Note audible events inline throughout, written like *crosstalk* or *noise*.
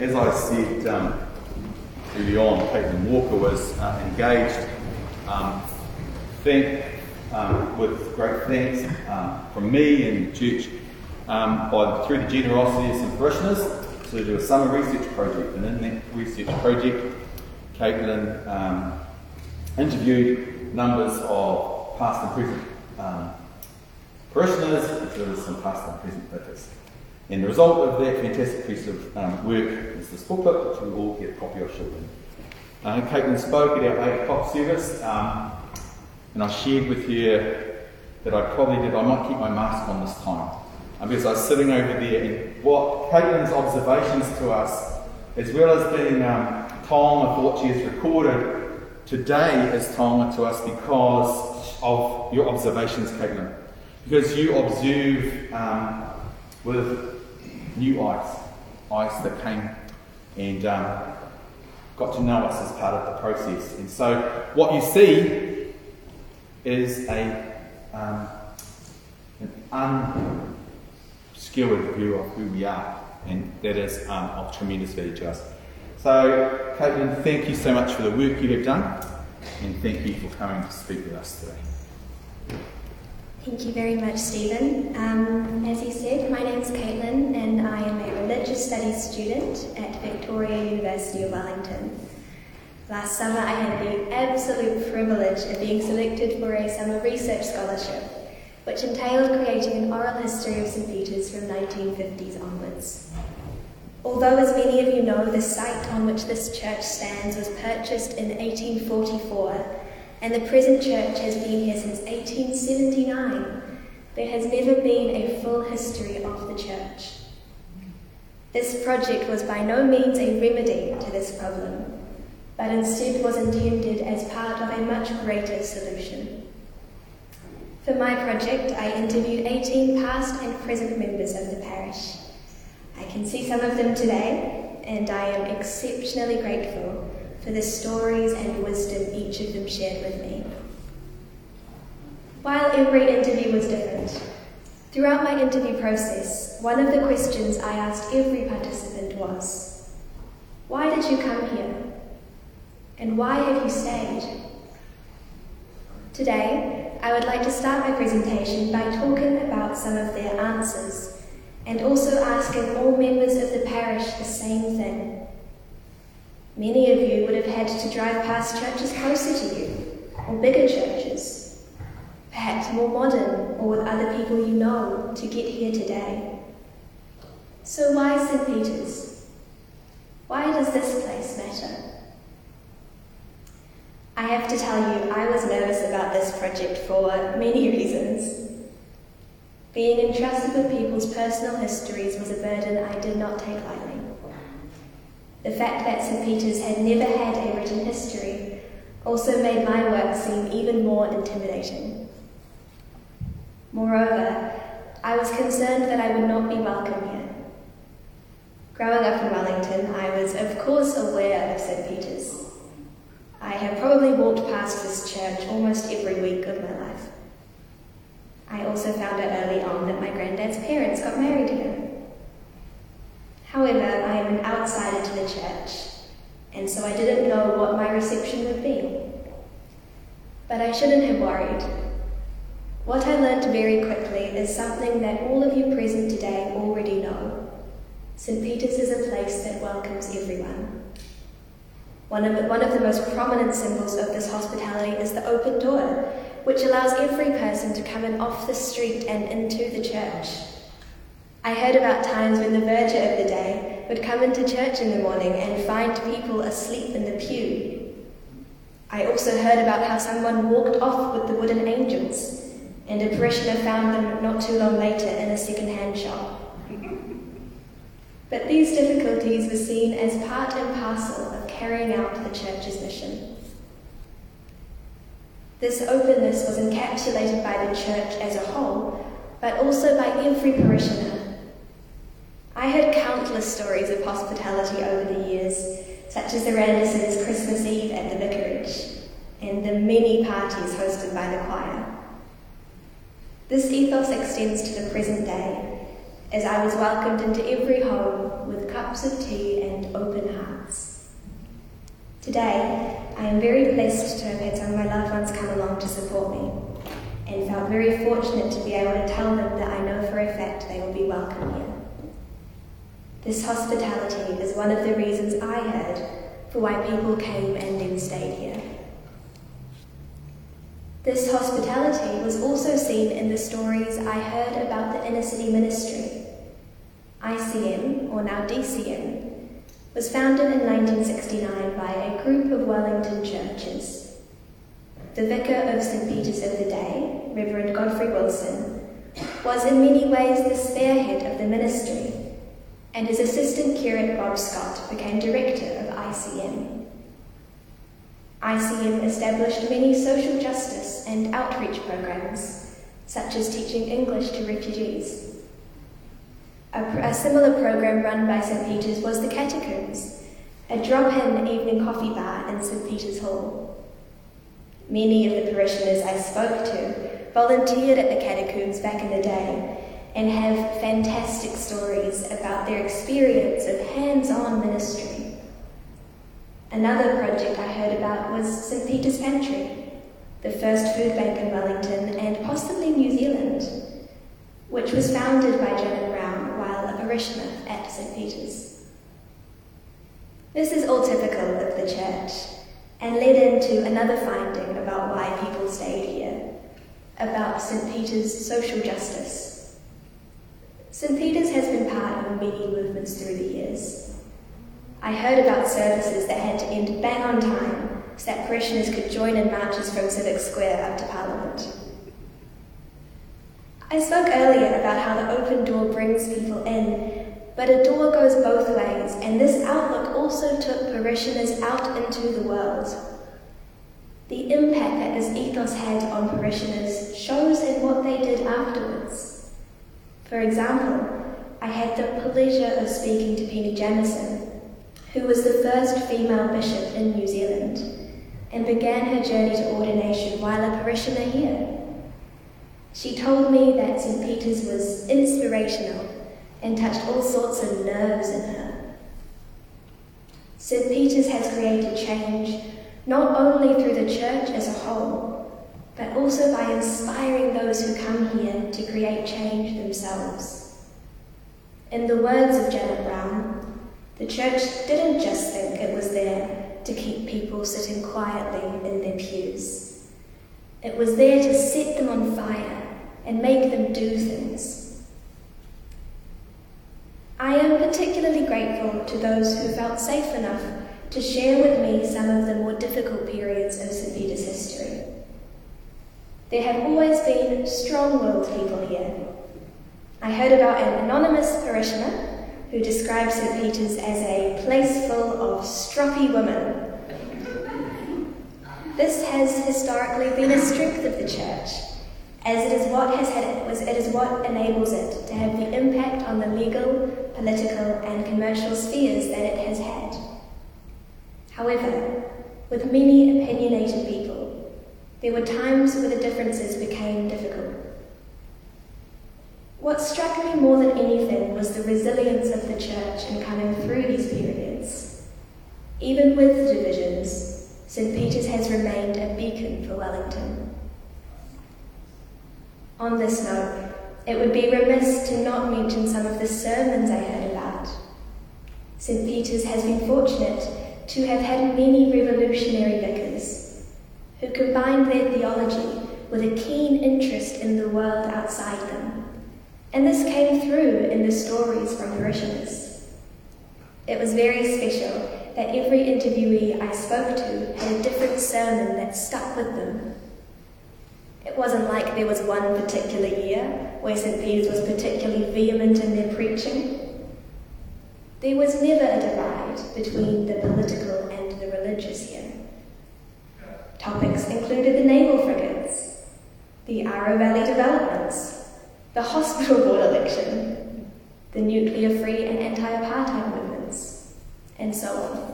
as I said um, early on, Caitlin Walker was uh, engaged um, thank, um, with great thanks um, from me and the church um, by, through the generosity of some parishioners to do a summer research project. And in that research project, Caitlin um, interviewed numbers of past and present parishioners, as well as some past and present vicars. And the result of that fantastic piece of um, work is this booklet, which we will get a copy of shortly. Uh, Caitlin spoke at our 8 o'clock service, um, and I shared with you that I probably did, I might keep my mask on this time. Um, because I was sitting over there, and what Caitlin's observations to us, as well as being um, taonga for what she has recorded today, is taonga to us because of your observations, Caitlin. Because you observe um, with new ice, ice that came and um, got to know us as part of the process. And so what you see is a um, an view of who we are, and that is um, of tremendous value to us. So, Caitlin, thank you so much for the work you have done, and thank you for coming to speak with us today. Thank you very much, Stephen. Um, as said, my name is Caitlin and I am a religious studies student at Victoria University of Wellington. Last summer, I had the absolute privilege of being selected for a summer research scholarship, which entailed creating an oral history of St. Peter's from 1950s onwards. Although, as many of you know, the site on which this church stands was purchased in 1844 and the present church has been here since 1879. There has never been a full history of the church. This project was by no means a remedy to this problem, but instead was intended as part of a much greater solution. For my project, I interviewed 18 past and present members of the parish. I can see some of them today, and I am exceptionally grateful for the stories and wisdom each of them shared with me. While every interview was different, throughout my interview process, one of the questions I asked every participant was Why did you come here? And why have you stayed? Today, I would like to start my presentation by talking about some of their answers and also asking all members of the parish the same thing. Many of you would have had to drive past churches closer to you, or bigger churches, perhaps more modern or with other people you know to get here today. So, why St. Peter's? Why does this place matter? I have to tell you, I was nervous about this project for many *laughs* reasons. Being entrusted with people's personal histories was a burden I did not take lightly. The fact that St. Peter's had never had a written history also made my work seem even more intimidating. Moreover, I was concerned that I would not be welcome here. Growing up in Wellington, I was of course aware of St. Peter's. I have probably walked past this church almost every week of my life. I also found out early on that my granddad's parents got married here. However, I am an outsider to the church, and so I didn't know what my reception would be. But I shouldn't have worried. What I learnt very quickly is something that all of you present today already know. St. Peter's is a place that welcomes everyone. One of, one of the most prominent symbols of this hospitality is the open door, which allows every person to come in off the street and into the church. I heard about times when the verger of the day would come into church in the morning and find people asleep in the pew. I also heard about how someone walked off with the wooden angels, and a parishioner found them not too long later in a second-hand shop. But these difficulties were seen as part and parcel of carrying out the church's mission. This openness was encapsulated by the church as a whole, but also by every parishioner I heard countless stories of hospitality over the years, such as the Randersons' Christmas Eve at the vicarage and the many parties hosted by the choir. This ethos extends to the present day, as I was welcomed into every home with cups of tea and open hearts. Today, I am very blessed to have had some of my loved ones come along to support me and felt very fortunate to be able to tell them that I know for a fact they will be welcome here. This hospitality is one of the reasons I heard for why people came and then stayed here. This hospitality was also seen in the stories I heard about the inner city ministry. ICM, or now DCM, was founded in 1969 by a group of Wellington churches. The vicar of St. Peter's of the day, Reverend Godfrey Wilson, was in many ways the spearhead of the ministry, and his assistant curate Bob Scott became director of ICM. ICM established many social justice and outreach programs, such as teaching English to refugees. A, a similar program run by St. Peter's was the Catacombs, a drop in evening coffee bar in St. Peter's Hall. Many of the parishioners I spoke to volunteered at the Catacombs back in the day and have fantastic stories about their experience of hands on ministry. Another project I heard about was St. Peter's Pantry, the first food bank in Wellington and possibly New Zealand, which was founded by Janet Brown while a parishioner at St. Peter's. This is all typical of the church and led into another finding about why people stayed here, about St. Peter's social justice. St. Peter's has been part of many movements through the years. I heard about services that had to end bang on time so that parishioners could join in marches from Civic Square up to Parliament. I spoke earlier about how the open door brings people in, but a door goes both ways, and this outlook also took parishioners out into the world. The impact that this ethos had on parishioners shows in what they did afterwards. For example, I had the pleasure of speaking to Penny Jamieson, who was the first female bishop in New Zealand and began her journey to ordination while a parishioner here. She told me that St. Peter's was inspirational and touched all sorts of nerves in her. St. Peter's has created change not only through the church as a whole, but also by inspiring those who come here to create change themselves. In the words of Janet Brown, the church didn't just think it was there to keep people sitting quietly in their pews. It was there to set them on fire and make them do things. I am particularly grateful to those who felt safe enough to share with me some of the more difficult periods of St. Peter's history. There have always been strong willed people here. I heard about an anonymous parishioner who describes St. Peter's as a place full of stroppy women. This has historically been a strength of the church, as it is what has had it is what enables it to have the impact on the legal, political, and commercial spheres that it has had. However, with many opinionated people, there were times where the differences became difficult. What struck me more than anything was the resilience of the church in coming through these periods. Even with the divisions, St. Peter's has remained a beacon for Wellington. On this note, it would be remiss to not mention some of the sermons I heard about. St. Peter's has been fortunate to have had many revolutionary vicars who combined their theology with a keen interest in the world outside them and this came through in the stories from parishioners. It was very special that every interviewee I spoke to had a different sermon that stuck with them. It wasn't like there was one particular year where St. Peter's was particularly vehement in their preaching. There was never a divide between the political and the religious here. Topics included the naval frigates, the Aro Valley developments, the hospital board election, the nuclear free and anti apartheid movements, and so on.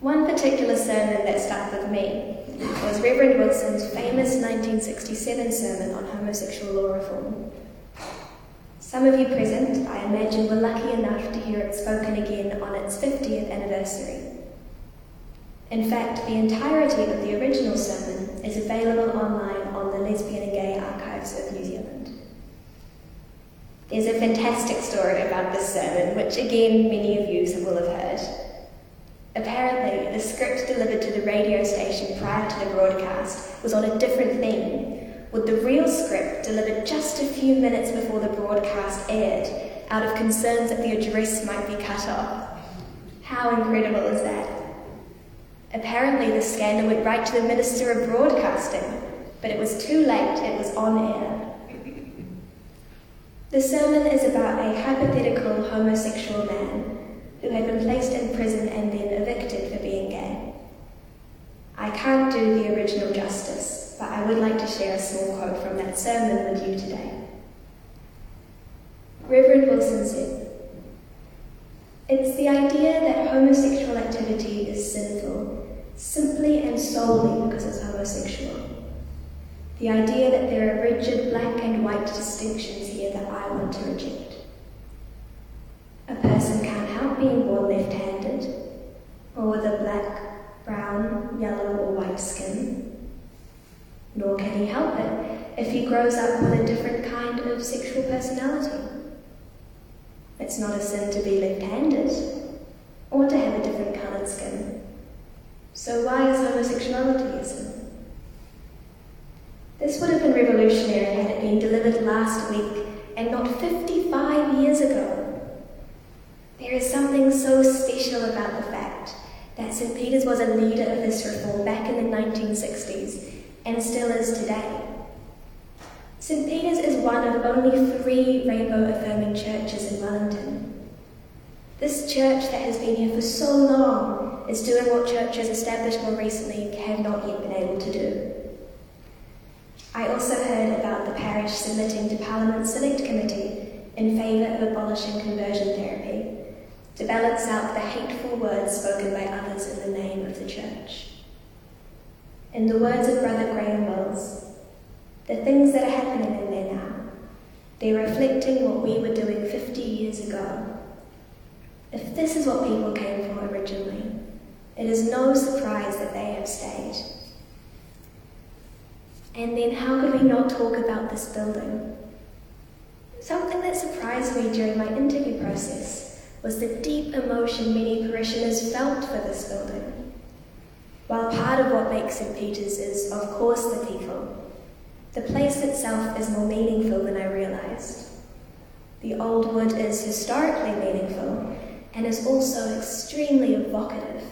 One particular sermon that stuck with me was Reverend Wilson's famous 1967 sermon on homosexual law reform. Some of you present, I imagine, were lucky enough to hear it spoken again on its 50th anniversary. In fact, the entirety of the original sermon is available online on the Lesbian and Gay Archives of New Zealand. There's a fantastic story about this sermon, which again many of you will have heard. Apparently, the script delivered to the radio station prior to the broadcast was on a different theme with the real script delivered just a few minutes before the broadcast aired, out of concerns that the address might be cut off. How incredible is that? Apparently, the scandal went right to the Minister of Broadcasting, but it was too late, it was on air. The sermon is about a hypothetical homosexual man who had been placed in prison and then evicted for being gay. I can't do the original justice, but I would like to share a small quote from that sermon with you today. Reverend Wilson said, It's the idea that homosexual activity is sinful simply and solely because it's homosexual. The idea that there are rigid black and white distinctions that I want to reject. A person can't help being born left handed, or with a black, brown, yellow, or white skin nor can he help it if he grows up with a different kind of sexual personality. It's not a sin to be left handed or to have a different coloured skin. So, why is homosexuality a sin? This would have been revolutionary had it been delivered last week and not 55 years ago. There is something so special about the fact that St. Peter's was a leader of this reform back in the 1960s and still is today. St. Peter's is one of only three rainbow affirming churches in Wellington. This church that has been here for so long is doing what churches established more recently have not yet been able to do. I also heard about the parish submitting to Parliament's Select Committee in favour of abolishing conversion therapy to balance out the hateful words spoken by others in the name of the church. In the words of Brother Graham Wells, the things that are happening in there now, they're reflecting what we were doing 50 years ago. If this is what people came for originally, it is no surprise that they have stayed. And then how could we not talk about this building? Something that surprised me during my interview process was the deep emotion many parishioners felt for this building. While part of what makes St. Peter's is, of course, the people, the place itself is more meaningful than I realized. The old wood is historically meaningful and is also extremely evocative.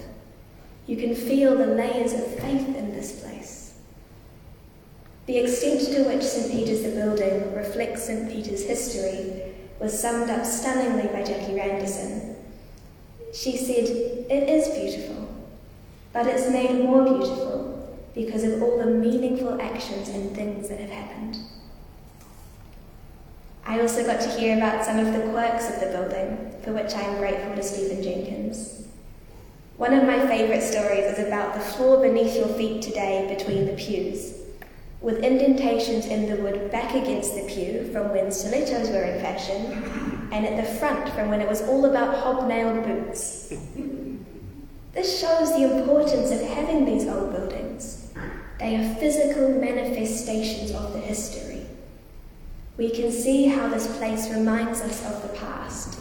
You can feel the layers of faith in this place. The extent to which St. Peter's the building reflects St. Peter's history was summed up stunningly by Jackie Randerson. She said, It is beautiful but it's made more beautiful because of all the meaningful actions and things that have happened. I also got to hear about some of the quirks of the building, for which I am grateful to Stephen Jenkins. One of my favourite stories is about the floor beneath your feet today between the pews, with indentations in the wood back against the pew from when stilettos were in fashion, and at the front from when it was all about hobnailed boots. This shows the importance of having these old buildings. They are physical manifestations of the history. We can see how this place reminds us of the past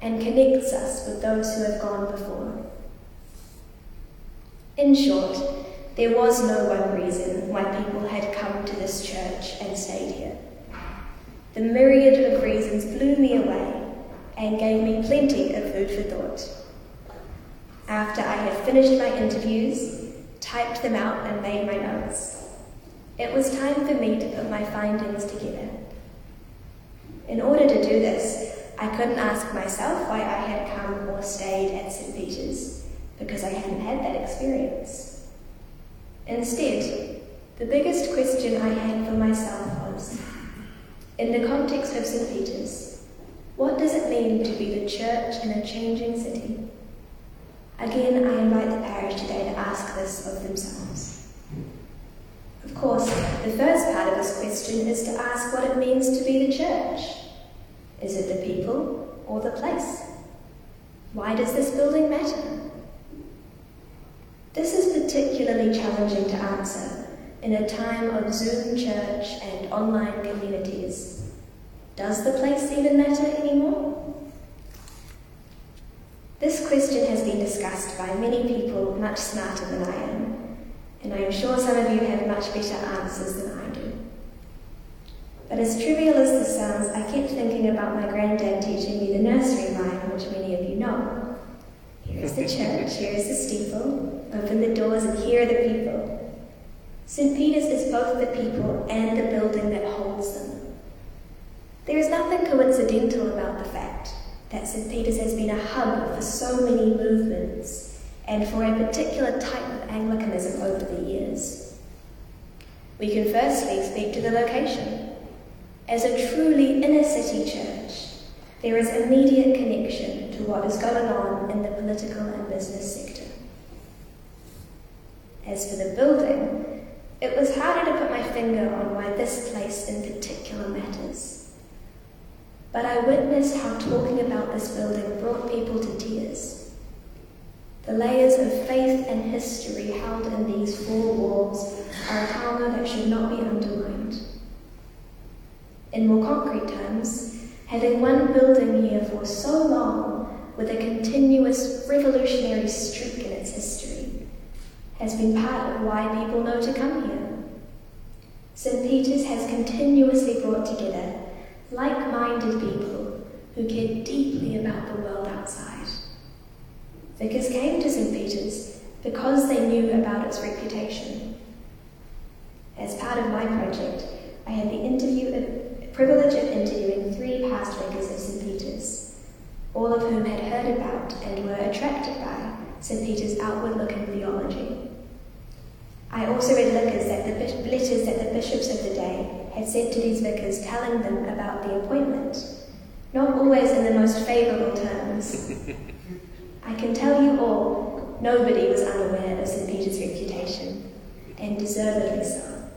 and connects us with those who have gone before. In short, there was no one reason why people had come to this church and stayed here. The myriad of reasons blew me away and gave me plenty of food for thought. After I had finished my interviews, typed them out, and made my notes, it was time for me to put my findings together. In order to do this, I couldn't ask myself why I had come or stayed at St. Peter's, because I hadn't had that experience. Instead, the biggest question I had for myself was in the context of St. Peter's, what does it mean to be the church in a changing city? Again, I invite the parish today to ask this of themselves. Of course, the first part of this question is to ask what it means to be the church. Is it the people or the place? Why does this building matter? This is particularly challenging to answer in a time of Zoom church and online communities. Does the place even matter anymore? This question has been discussed by many people much smarter than I am, and I am sure some of you have much better answers than I do. But as trivial as this sounds, I kept thinking about my granddad teaching me the nursery rhyme, which many of you know. Here is the church, here is the steeple, open the doors and hear the people. St. Peter's is both the people and the building that holds them. There is nothing coincidental about the fact that St. Peter's has been a hub for so many movements and for a particular type of Anglicanism over the years. We can firstly speak to the location. As a truly inner city church, there is immediate connection to what is going on in the political and business sector. As for the building, it was harder to put my finger on why this place in particular matters. But I witnessed how talking about this building brought people to tears. The layers of faith and history held in these four walls are a power that should not be undermined. In more concrete terms, having one building here for so long with a continuous revolutionary streak has been part of why people know to come here. St. Peter's has continuously brought together like minded people who care deeply about the world outside. Vicars came to St. Peter's because they knew about its reputation. As part of my project, I had the interview privilege of interviewing three past vicars of St. Peter's, all of whom had heard about and were attracted by St. Peter's outward looking theology. I also read letters that, the, letters that the bishops of the day had sent to these vicars telling them about the appointment, not always in the most favourable terms. I can tell you all, nobody was unaware of St. Peter's reputation, and deservedly so.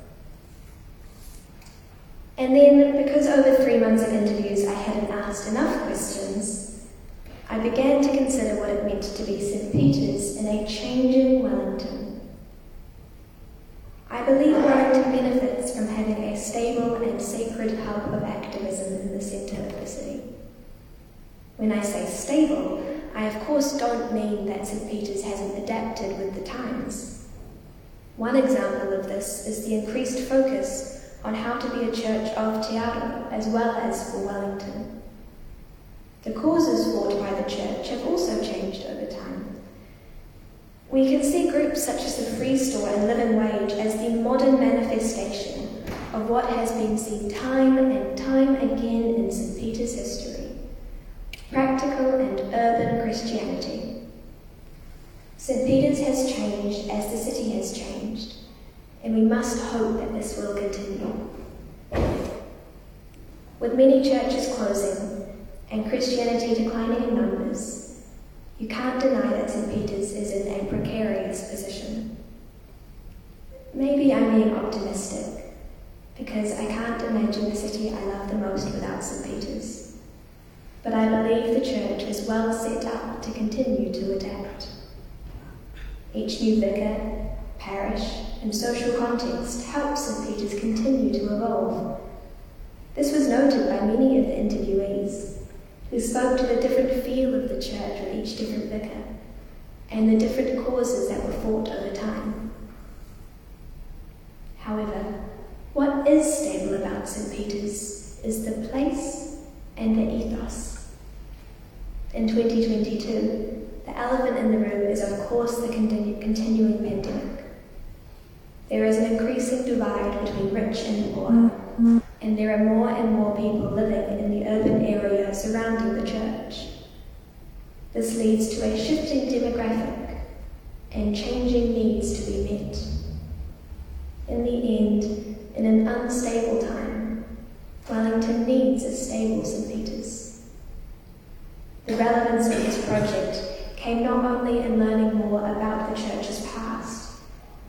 And then, because over three months of interviews I hadn't asked enough questions, I began to consider what it meant to be St. Peter's in a changing Wellington. Believe Wellington benefits from having a stable and sacred hub of activism in the centre of the city. When I say stable, I of course don't mean that St. Peter's hasn't adapted with the times. One example of this is the increased focus on how to be a church of Te Aro as well as for Wellington. The causes fought by the church have also changed over time. We can see groups such as the Free Store and Living Wage as the modern manifestation of what has been seen time and time again in St. Peter's history practical and urban Christianity. St. Peter's has changed as the city has changed and we must hope that this will continue. With many churches closing and Christianity declining in numbers, you can't deny that St. Peter's is in a precarious position. Maybe I'm being optimistic, because I can't imagine the city I love the most without St. Peter's. But I believe the church is well set up to continue to adapt. Each new vicar, parish, and social context help St. Peter's continue to evolve. This was noted by many of the interviewees, who spoke to the different feel of the church with each different vicar, and the different causes that were fought over time. However, what is stable about St. Peter's is the place and the ethos. In 2022, the elephant in the room is, of course, the continu- continuing pandemic. There is an increasing divide between rich and poor, and there are more and more people living in the urban area surrounding the church. This leads to a shifting demographic and changing needs to be met. In the end, in an unstable time, Wellington needs a stable St. Peter's. The relevance of this project came not only in learning more about the church's past,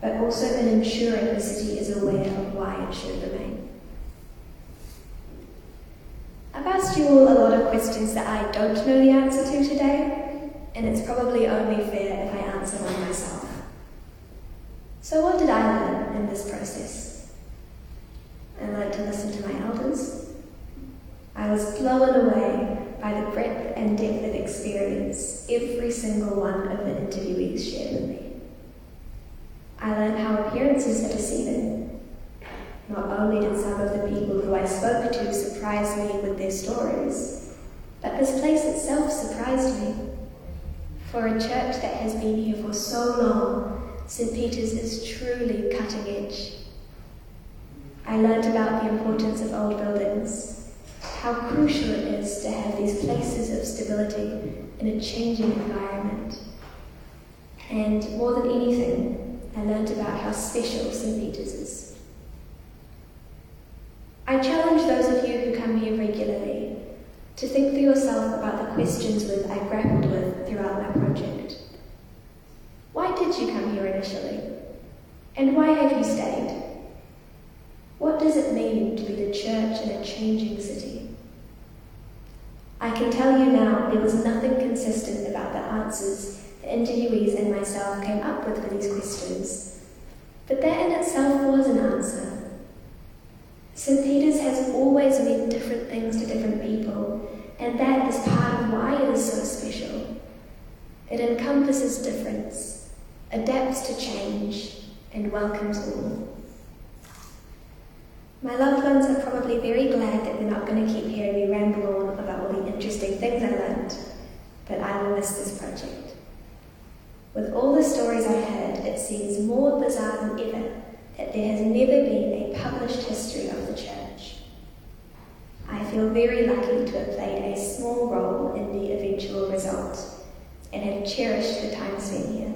but also in ensuring the city is aware of why it should remain. I've asked you all a lot of questions that I don't know the answer to today, and it's probably only fair if I answer one myself. So, what did I learn in this process? I learned to listen to my elders. I was blown away by the breadth and depth of experience every single one of the interviewees shared with me. I learned how appearances are deceiving. Not only did some of the people who I spoke to surprise me with their stories, but this place itself surprised me. For a church that has been here for so long, St. Peter's is truly cutting edge. I learned about the importance of old buildings, how crucial it is to have these places of stability in a changing environment. And more than anything, I learned about how special St. Peter's is. I challenge those of you who come here regularly to think for yourself about the questions with I grappled with throughout my project. Did you come here initially? And why have you stayed? What does it mean to be the church in a changing city? I can tell you now there was nothing consistent about the answers the interviewees and myself came up with for these questions. But that in itself was an answer. St. Peter's has always meant different things to different people, and that is part of why it is so special. It encompasses difference, adapts to change, and welcomes all. My loved ones are probably very glad that they're not going to keep hearing me ramble on about all the interesting things I learned, but I will miss this project. With all the stories I heard, it seems more bizarre than ever that there has never been a published history of the church. I feel very lucky to have played a small role in the eventual result and have cherished the time spent here.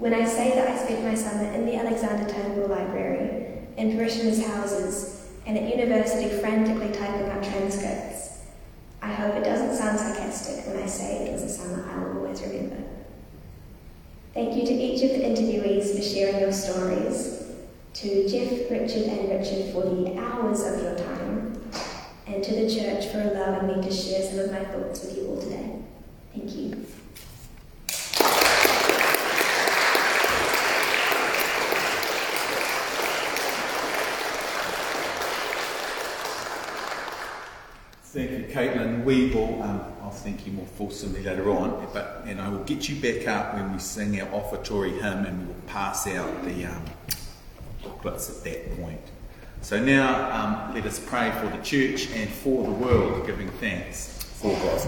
When I say that I spent my summer in the Alexander Turnbull Library, in parishioners' houses, and at university frantically typing out transcripts, I hope it doesn't sound sarcastic when I say it was a summer I will always remember. Thank you to each of the interviewees for sharing your stories, to Jeff, Richard, and Richard for the hours of your time, and to the church for allowing me to share some of my thoughts with you all today. Thank you. Thank Caitlin. We will, um, I'll thank you more fulsomely later on, but and I will get you back up when we sing our offertory hymn and we will pass out the um, booklets at that point. So now um, let us pray for the church and for the world, giving thanks for God's